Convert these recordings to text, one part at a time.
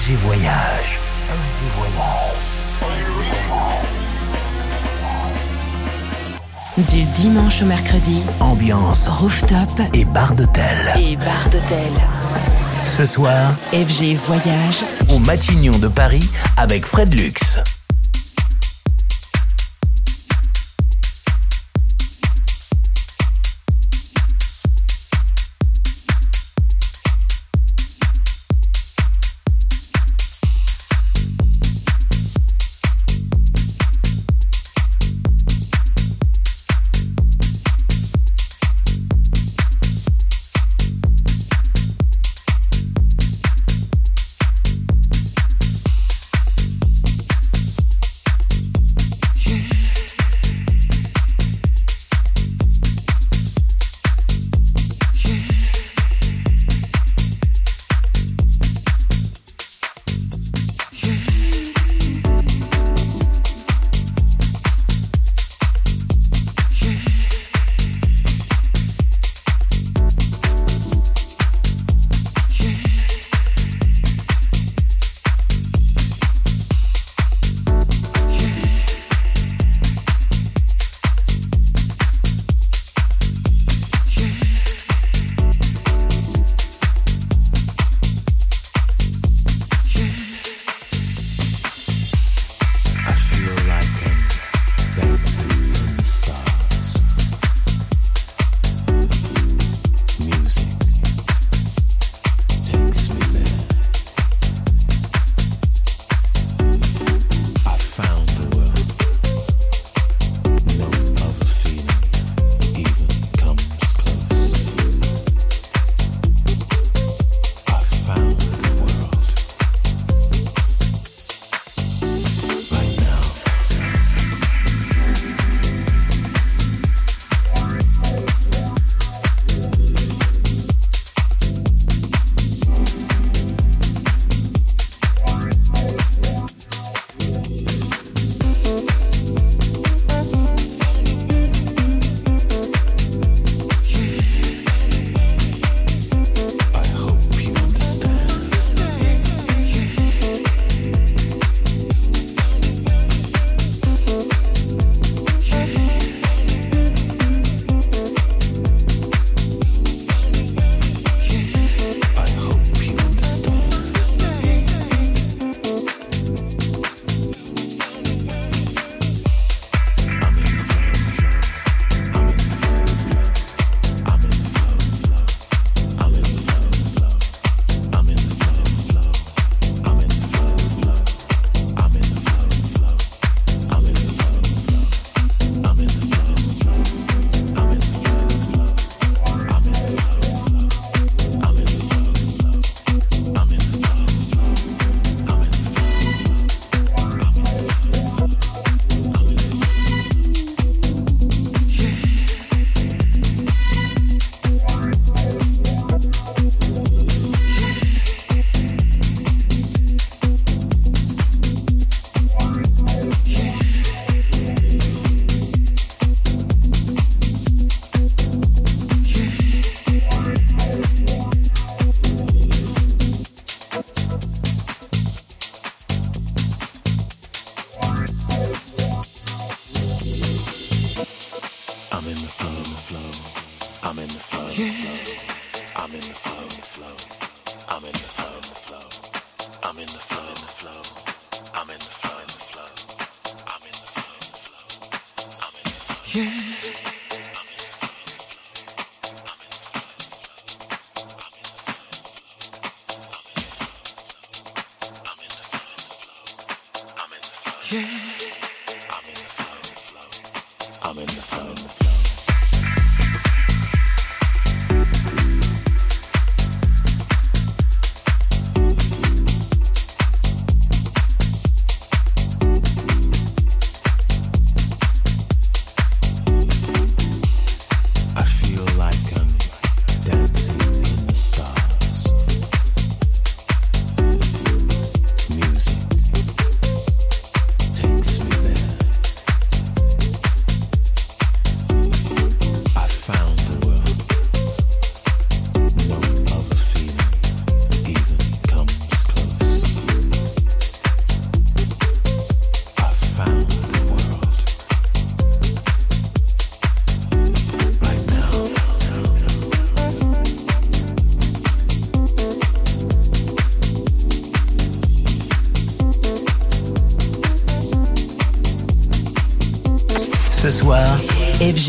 FG Voyage. Du dimanche au mercredi. Ambiance rooftop et bar d'hôtel. Et bar d'hôtel. Ce soir, FG Voyage. Au Matignon de Paris avec Fred Lux.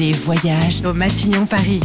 Voyage au Matignon Paris.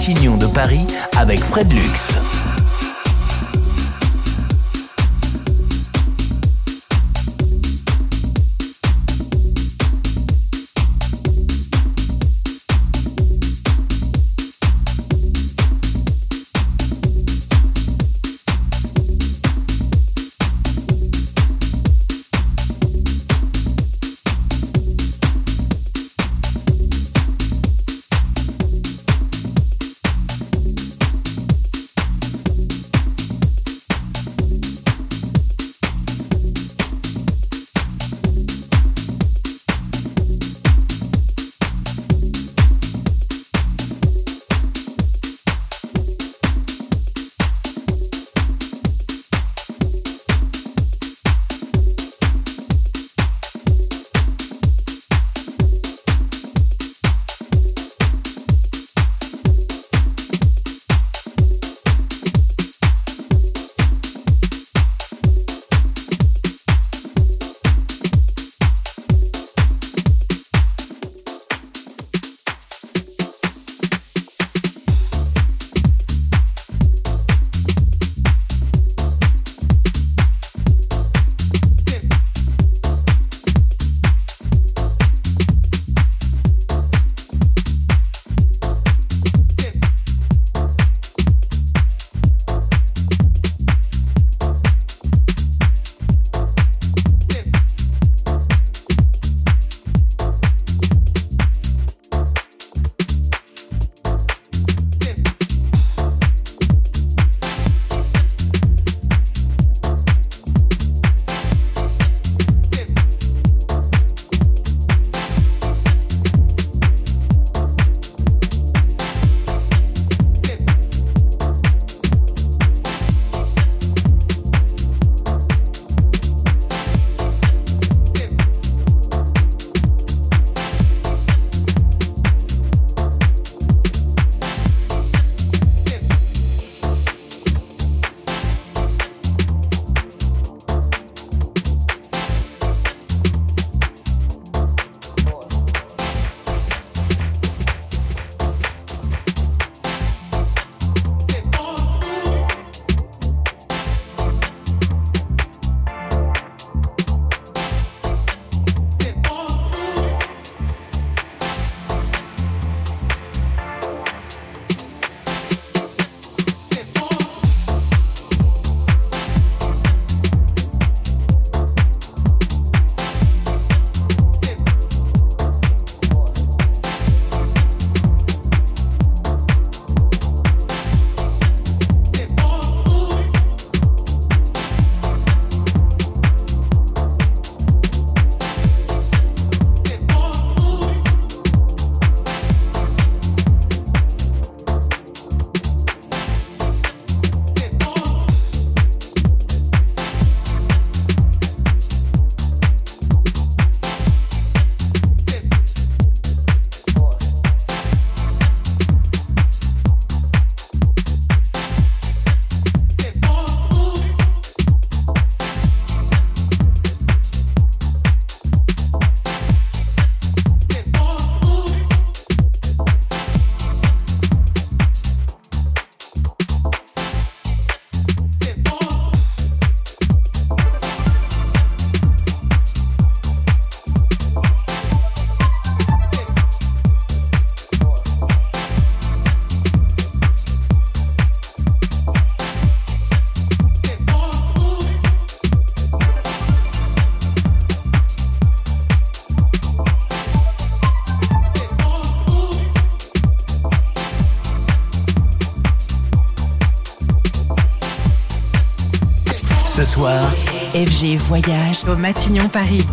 De Paris avec Fred Luxe. Voyage au Matignon Paris.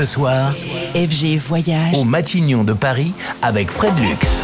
Ce soir, FG Voyage au Matignon de Paris avec Fred Lux.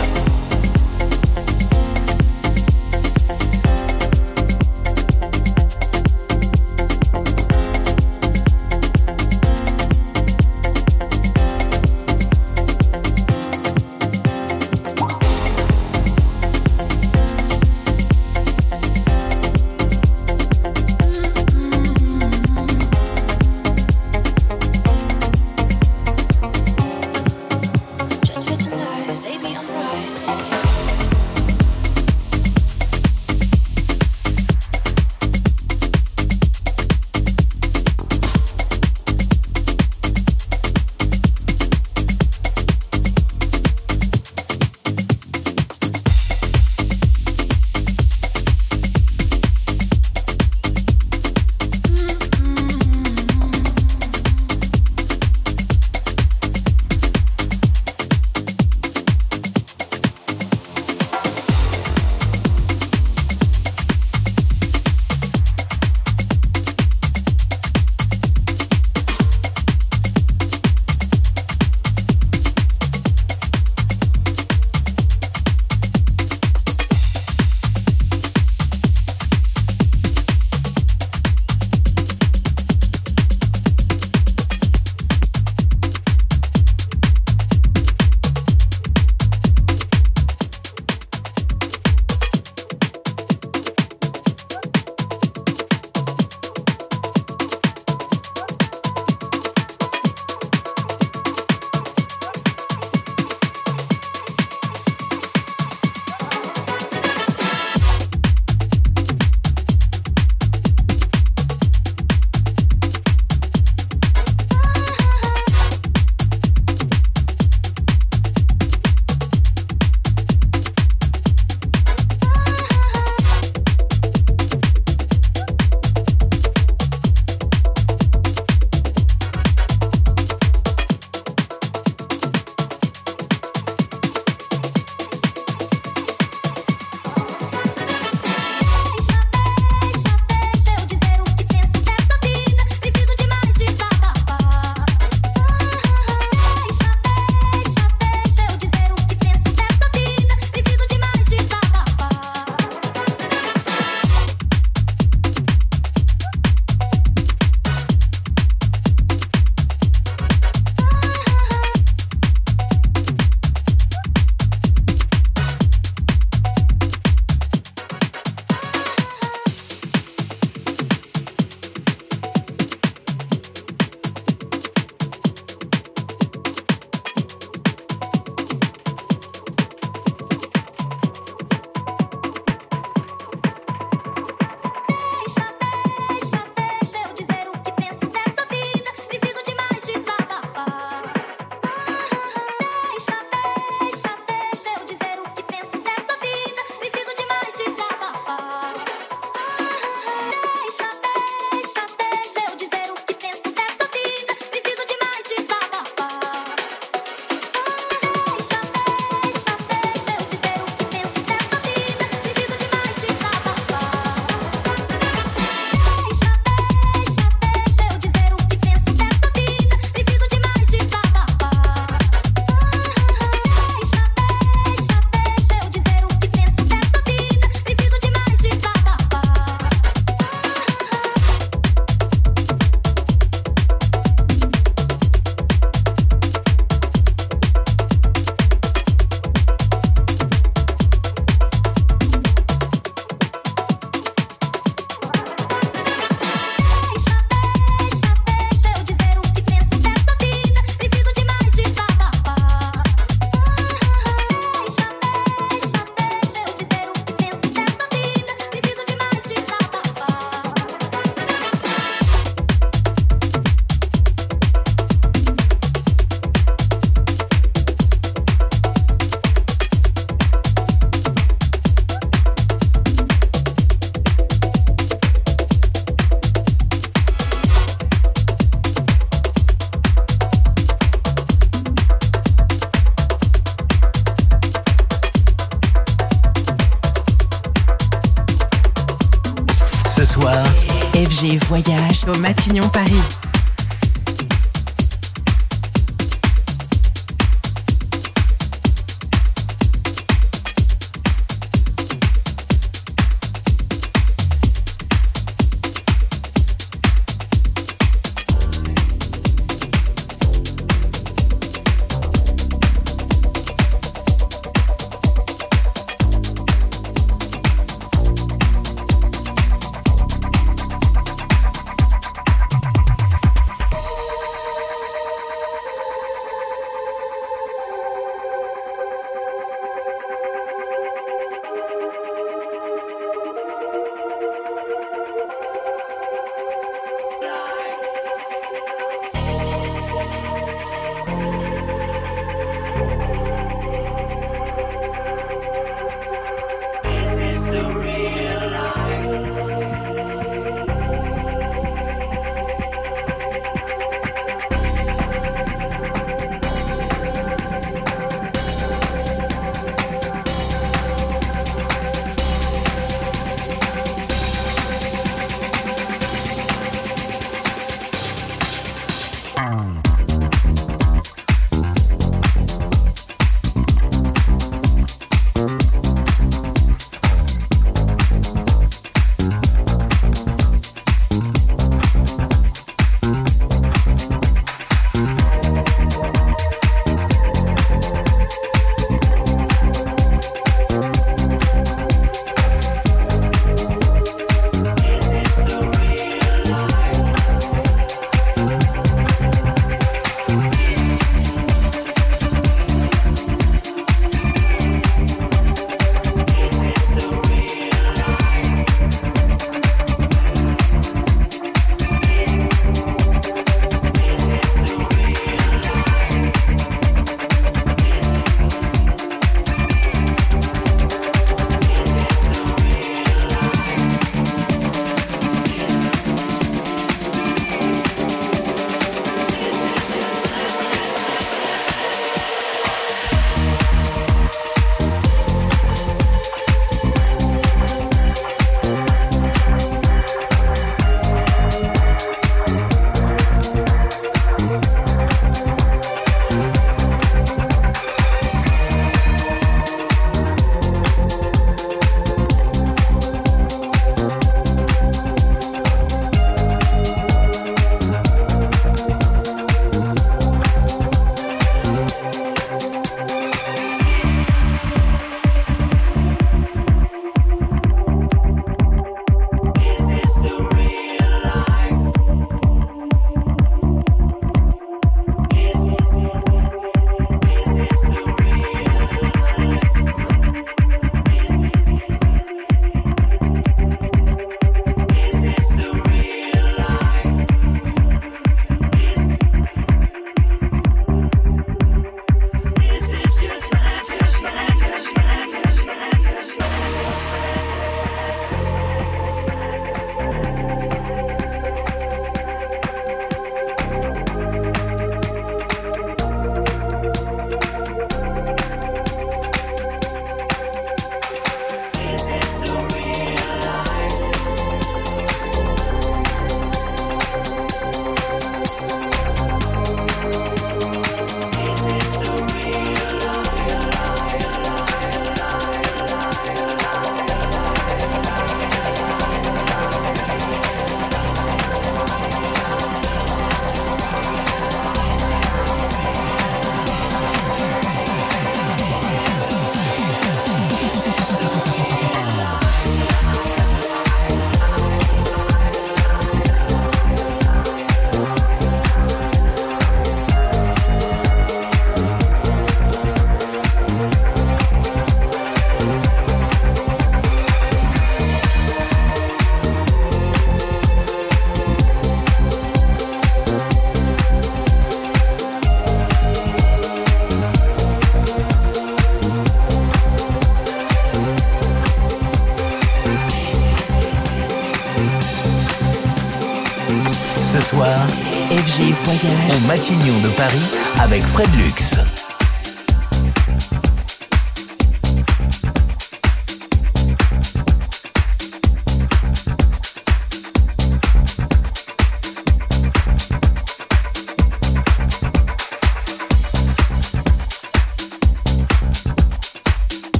Matignon de Paris avec Fred Lux.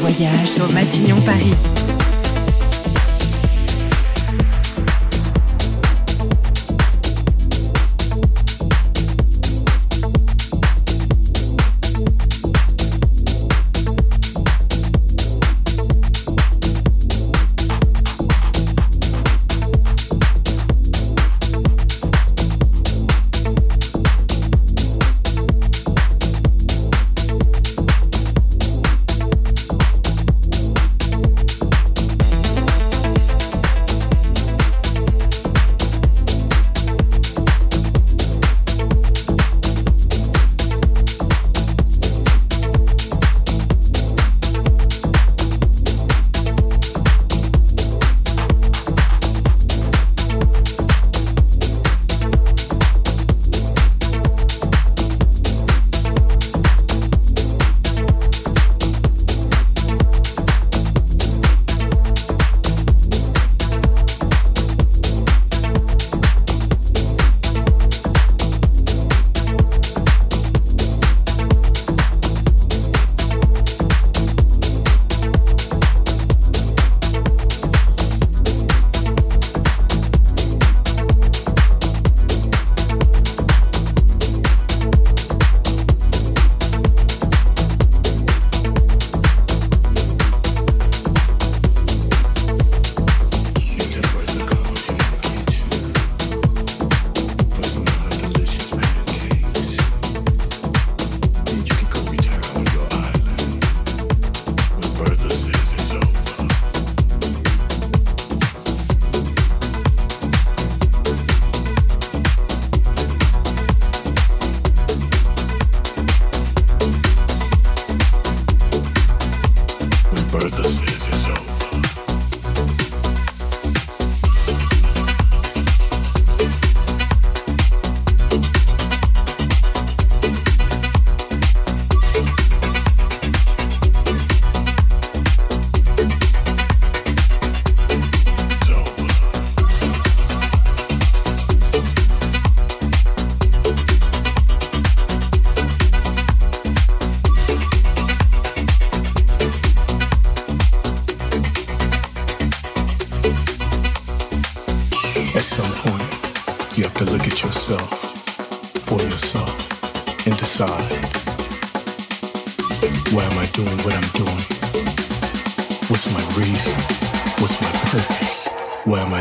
Voyage au Matignon Paris.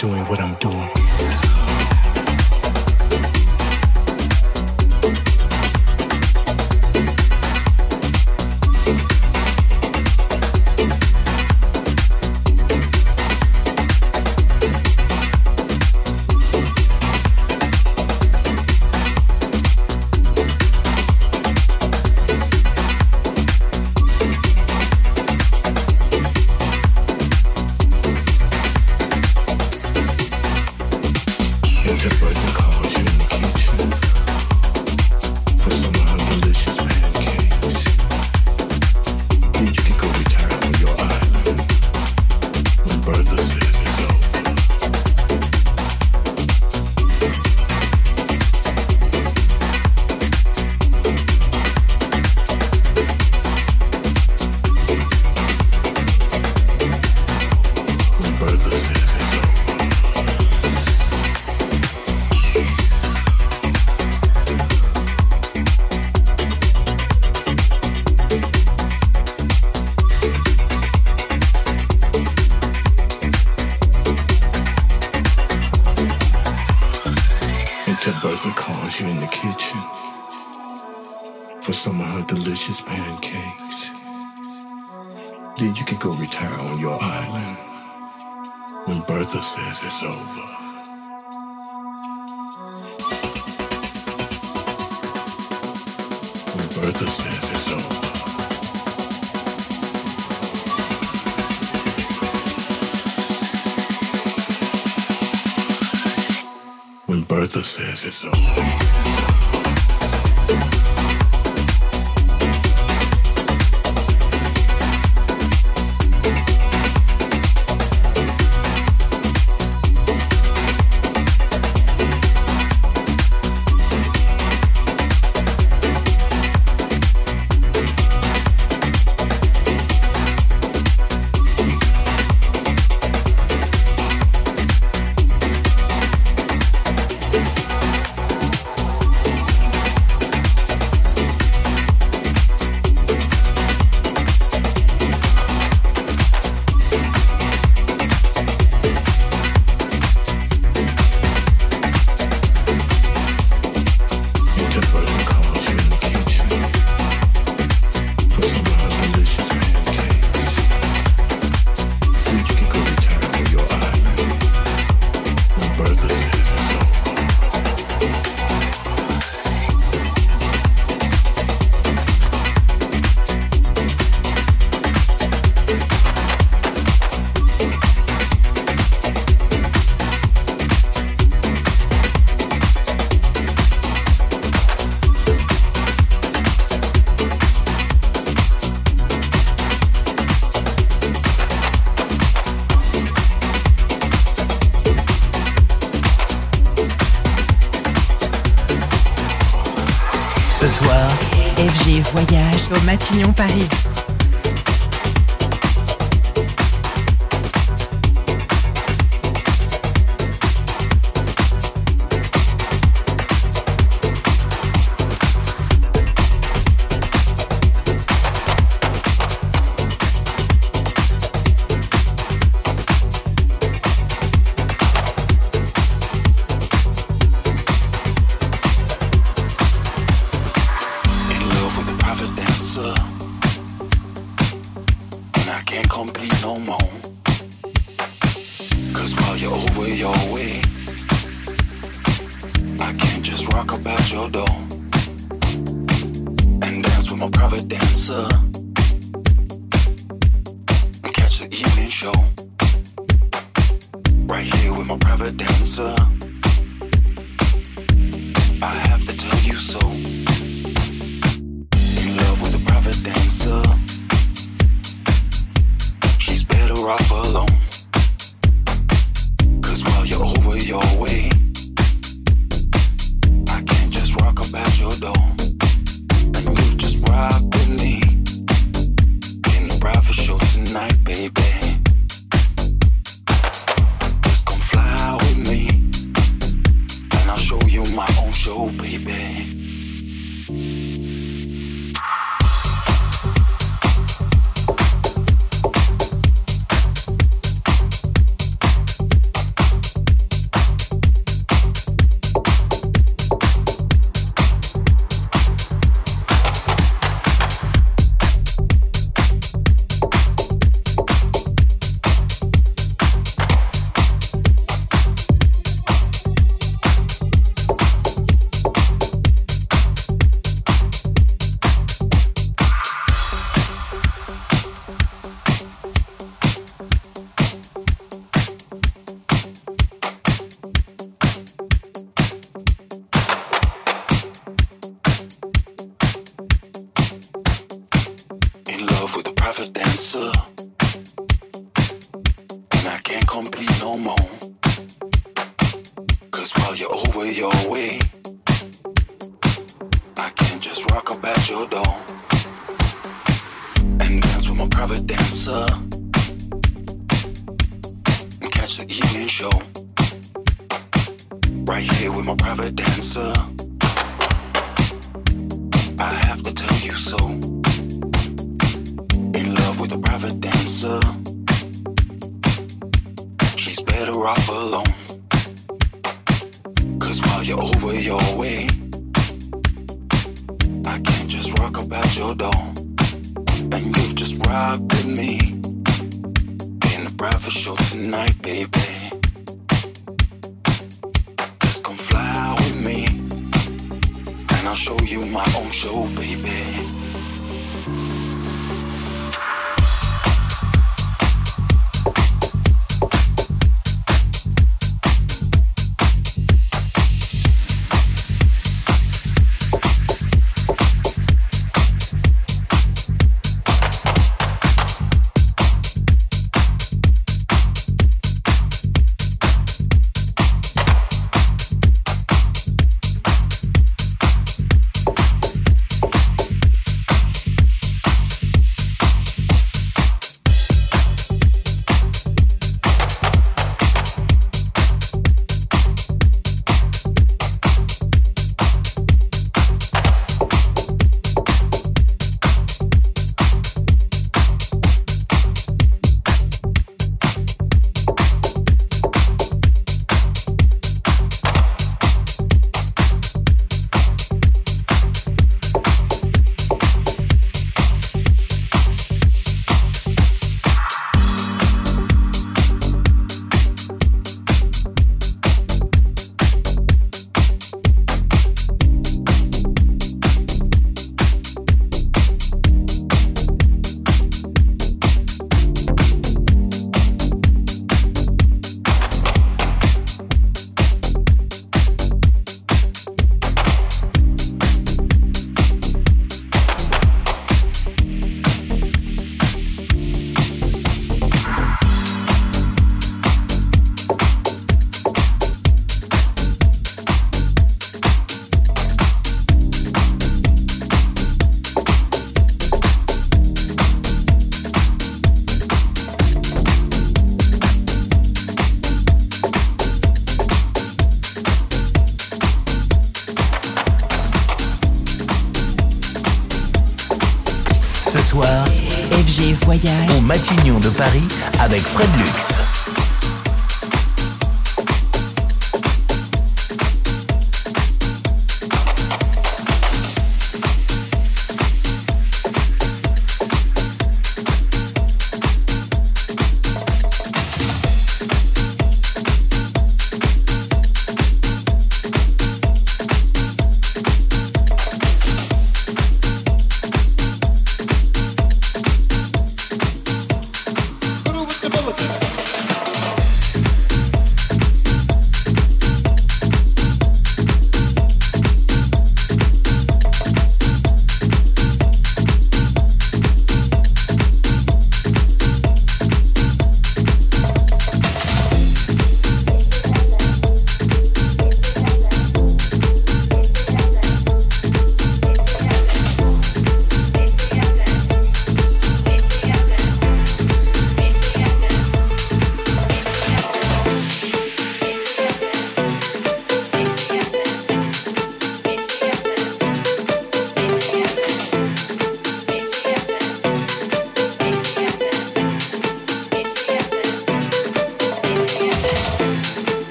doing what I'm doing. Then you can go retire on your island when Bertha says it's over. When Bertha says it's over. When Bertha says it's over. soir, FG Voyage au Matignon Paris.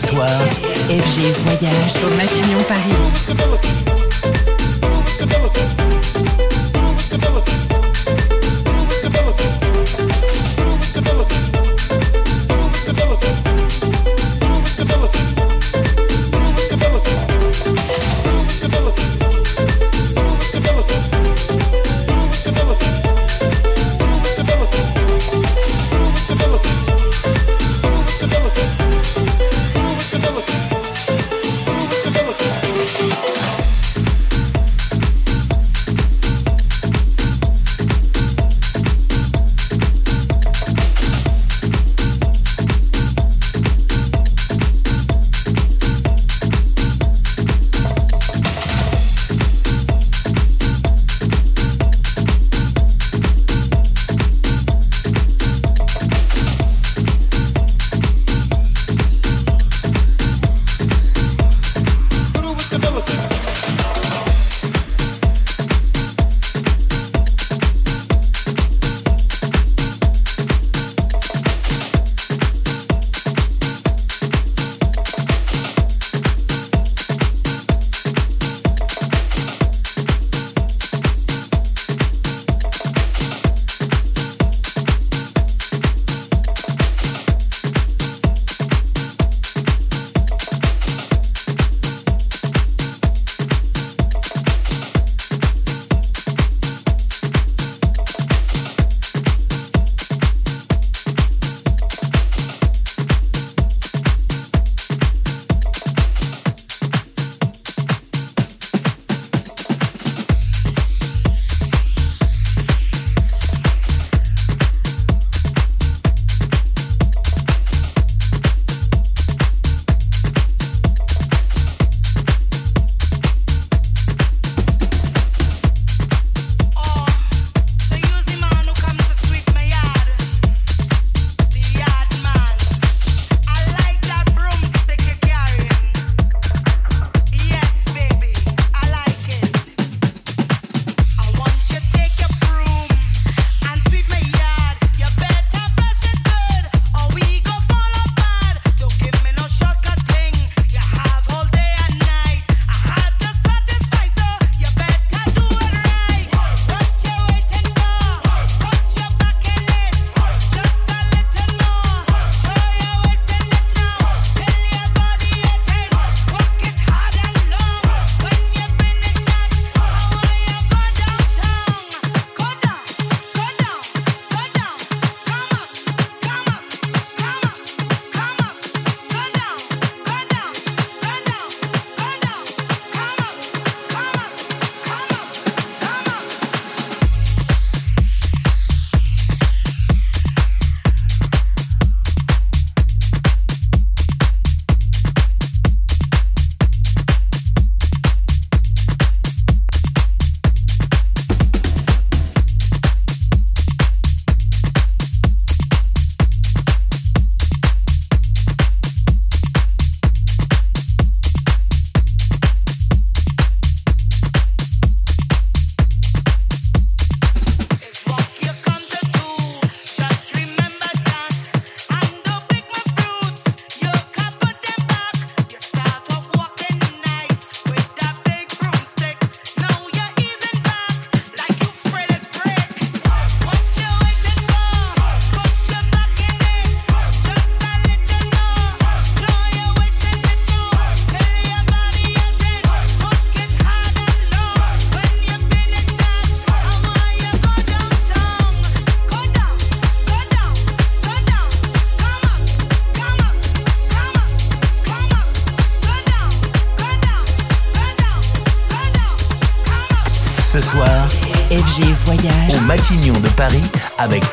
Soir, FG Voyage au Matignon Paris.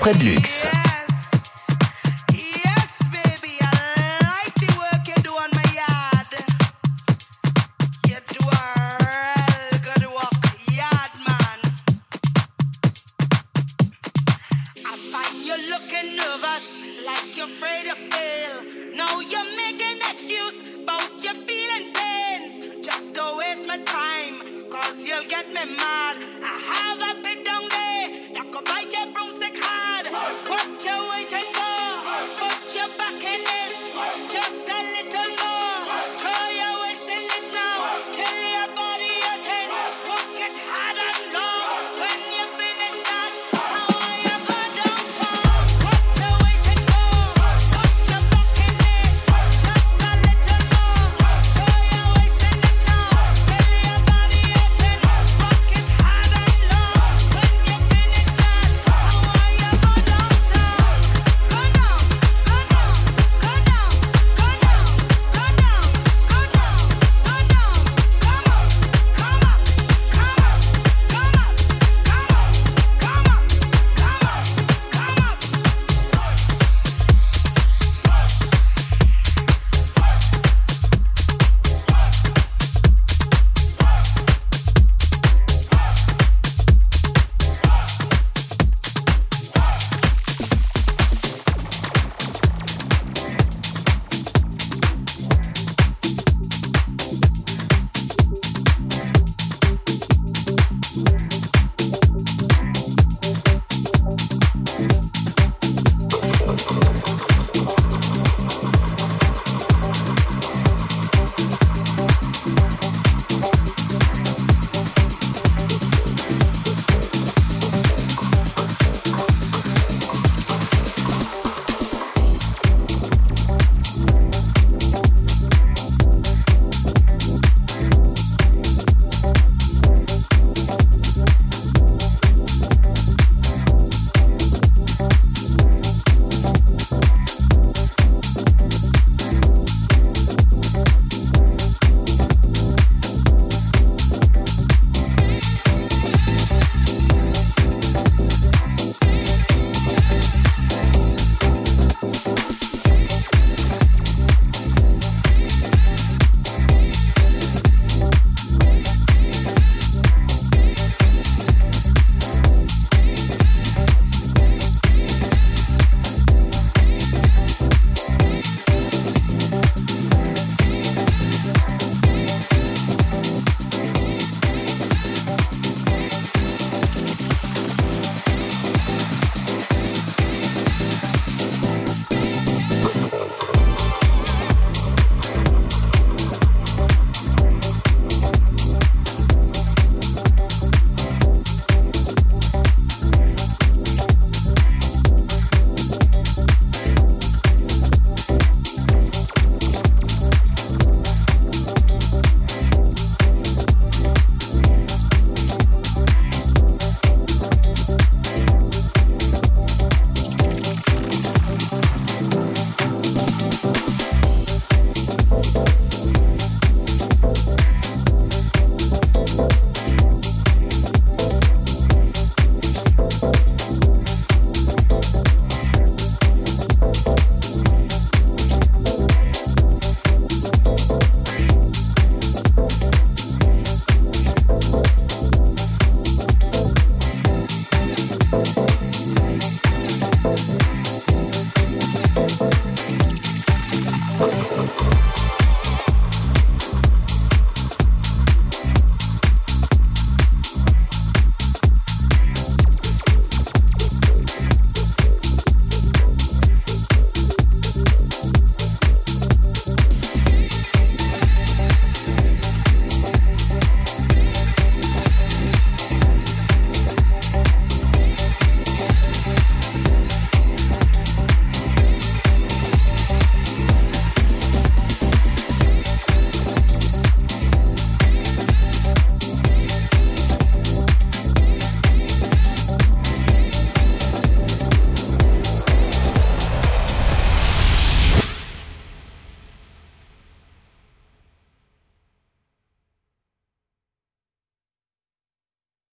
Fred Lux.